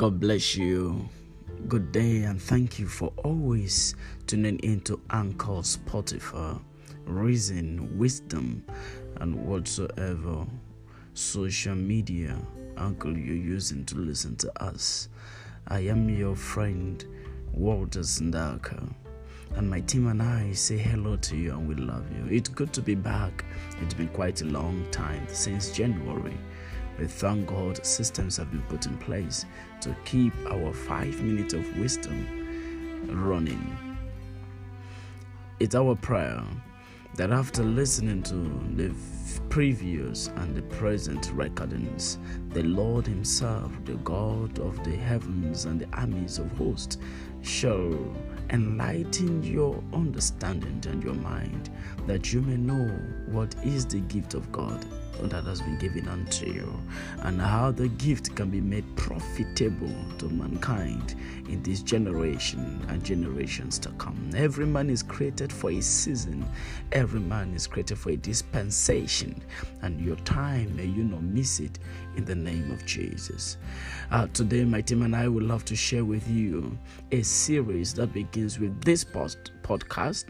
God bless you. Good day and thank you for always tuning into Anchor, Spotify, Reason, Wisdom, and whatsoever social media angle you're using to listen to us. I am your friend, Walter Ndaka. And my team and I say hello to you and we love you. It's good to be back. It's been quite a long time since January. We thank God systems have been put in place to keep our five minutes of wisdom running. It's our prayer that after listening to the previous and the present recordings, the Lord Himself, the God of the heavens and the armies of hosts, shall enlighten your understanding and your mind, that you may know what is the gift of God that has been given unto you, and how the gift can be made profitable to mankind in this generation and generations to come. Every man is created for a season, every man is created for a dispensation, and your time may you not miss it in the name of Jesus. Uh, today, my team and I would love to share with you a series that begins with this post- podcast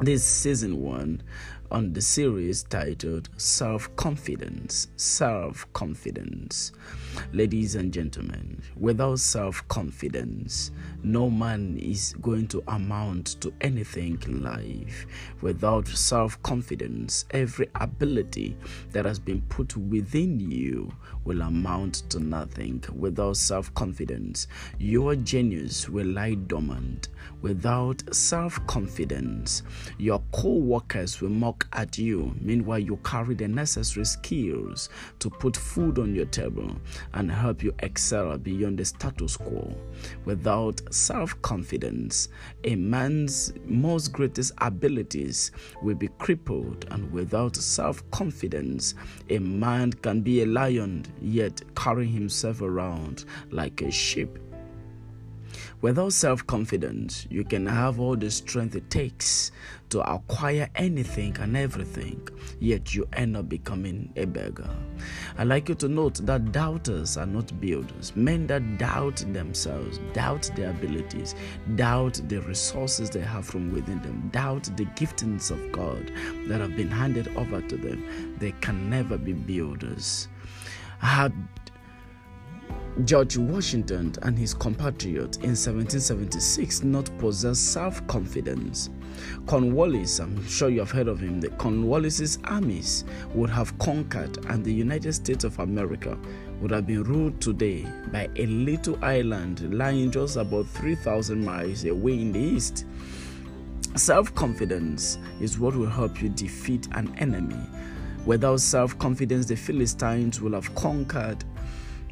this season one on the series titled Self Confidence. Self Confidence. Ladies and gentlemen, without self confidence, no man is going to amount to anything in life. Without self confidence, every ability that has been put within you will amount to nothing. Without self confidence, your genius will lie dormant. Without self confidence, your co workers will mock at you. Meanwhile, you carry the necessary skills to put food on your table and help you excel beyond the status quo. Without self confidence, a man's most greatest abilities will be crippled, and without self confidence, a man can be a lion yet carry himself around like a sheep. Without self confidence, you can have all the strength it takes to acquire anything and everything, yet you end up becoming a beggar. I'd like you to note that doubters are not builders. Men that doubt themselves, doubt their abilities, doubt the resources they have from within them, doubt the giftings of God that have been handed over to them, they can never be builders. Had George Washington and his compatriots in 1776 not possess self confidence. Cornwallis, I'm sure you have heard of him, the Cornwallis's armies would have conquered, and the United States of America would have been ruled today by a little island lying just about 3,000 miles away in the east. Self confidence is what will help you defeat an enemy. Without self confidence, the Philistines will have conquered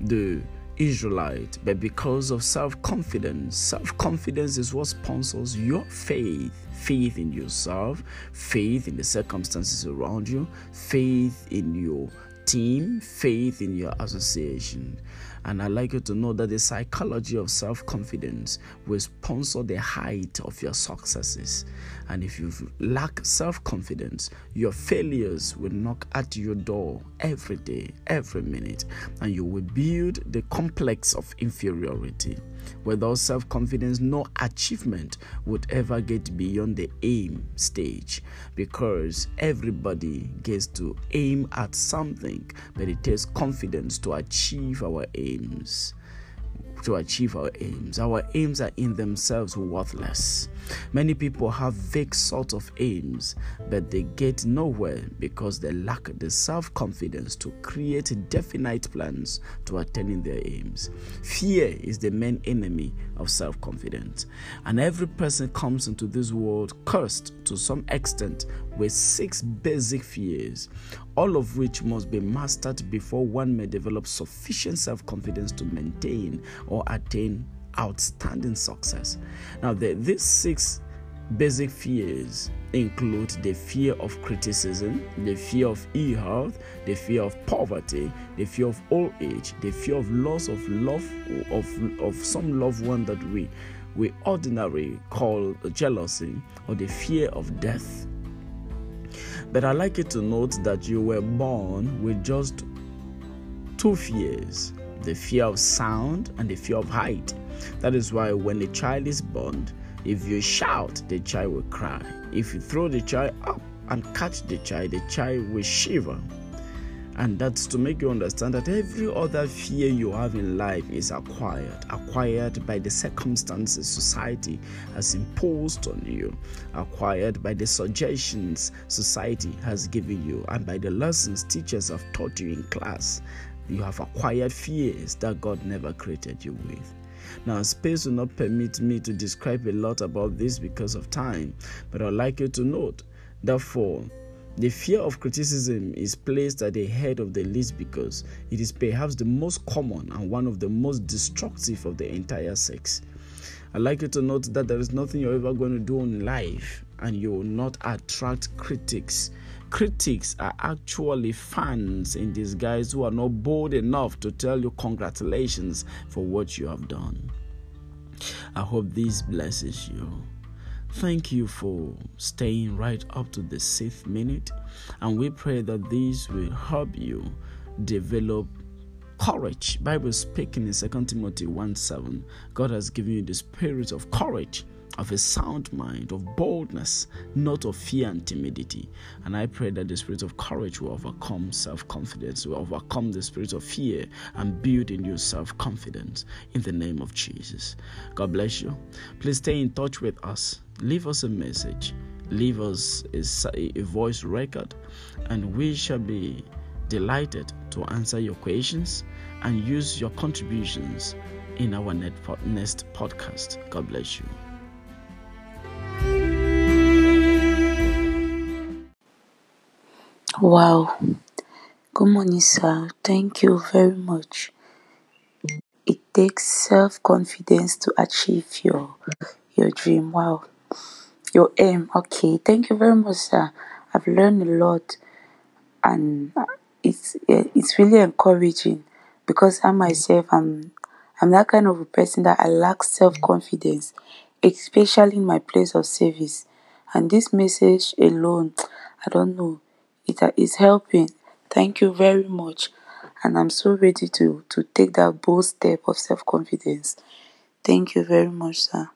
the Israelite, but because of self confidence. Self confidence is what sponsors your faith faith in yourself, faith in the circumstances around you, faith in your team, faith in your association. And I'd like you to know that the psychology of self confidence will sponsor the height of your successes. And if you lack self confidence, your failures will knock at your door every day, every minute, and you will build the complex of inferiority. Without self confidence, no achievement would ever get beyond the aim stage. Because everybody gets to aim at something, but it takes confidence to achieve our aims to achieve our aims. Our aims are in themselves worthless. Many people have vague sort of aims, but they get nowhere because they lack the self confidence to create definite plans to attaining their aims. Fear is the main enemy of self confidence, and every person comes into this world cursed to some extent with six basic fears, all of which must be mastered before one may develop sufficient self confidence to maintain or attain outstanding success. Now, the, these six basic fears include the fear of criticism, the fear of ill health, the fear of poverty, the fear of old age, the fear of loss of love of, of some loved one that we we ordinarily call jealousy, or the fear of death. But I like you to note that you were born with just two fears the fear of sound, and the fear of height. That is why when a child is born, if you shout, the child will cry. If you throw the child up and catch the child, the child will shiver. And that's to make you understand that every other fear you have in life is acquired, acquired by the circumstances society has imposed on you, acquired by the suggestions society has given you, and by the lessons teachers have taught you in class. You have acquired fears that God never created you with. Now, space will not permit me to describe a lot about this because of time, but I'd like you to note, therefore, the fear of criticism is placed at the head of the list because it is perhaps the most common and one of the most destructive of the entire sex. I'd like you to note that there is nothing you're ever going to do in life and you will not attract critics. Critics are actually fans in disguise who are not bold enough to tell you congratulations for what you have done. I hope this blesses you. Thank you for staying right up to the sixth minute, and we pray that this will help you develop courage. Bible speaking in 2 Timothy 1 7, God has given you the spirit of courage of a sound mind, of boldness, not of fear and timidity. And I pray that the spirit of courage will overcome self confidence, will overcome the spirit of fear, and build in you self confidence in the name of Jesus. God bless you. Please stay in touch with us. Leave us a message, leave us a, a voice record, and we shall be delighted to answer your questions and use your contributions in our next podcast. God bless you. Wow. Good morning, sir. Thank you very much. It takes self-confidence to achieve your your dream. Wow. Your aim. Okay. Thank you very much, sir. I've learned a lot and uh, it's uh, it's really encouraging because I myself am I'm that kind of a person that I lack self-confidence, especially in my place of service. And this message alone, I don't know, it is helping. Thank you very much. And I'm so ready to, to take that bold step of self confidence. Thank you very much, sir.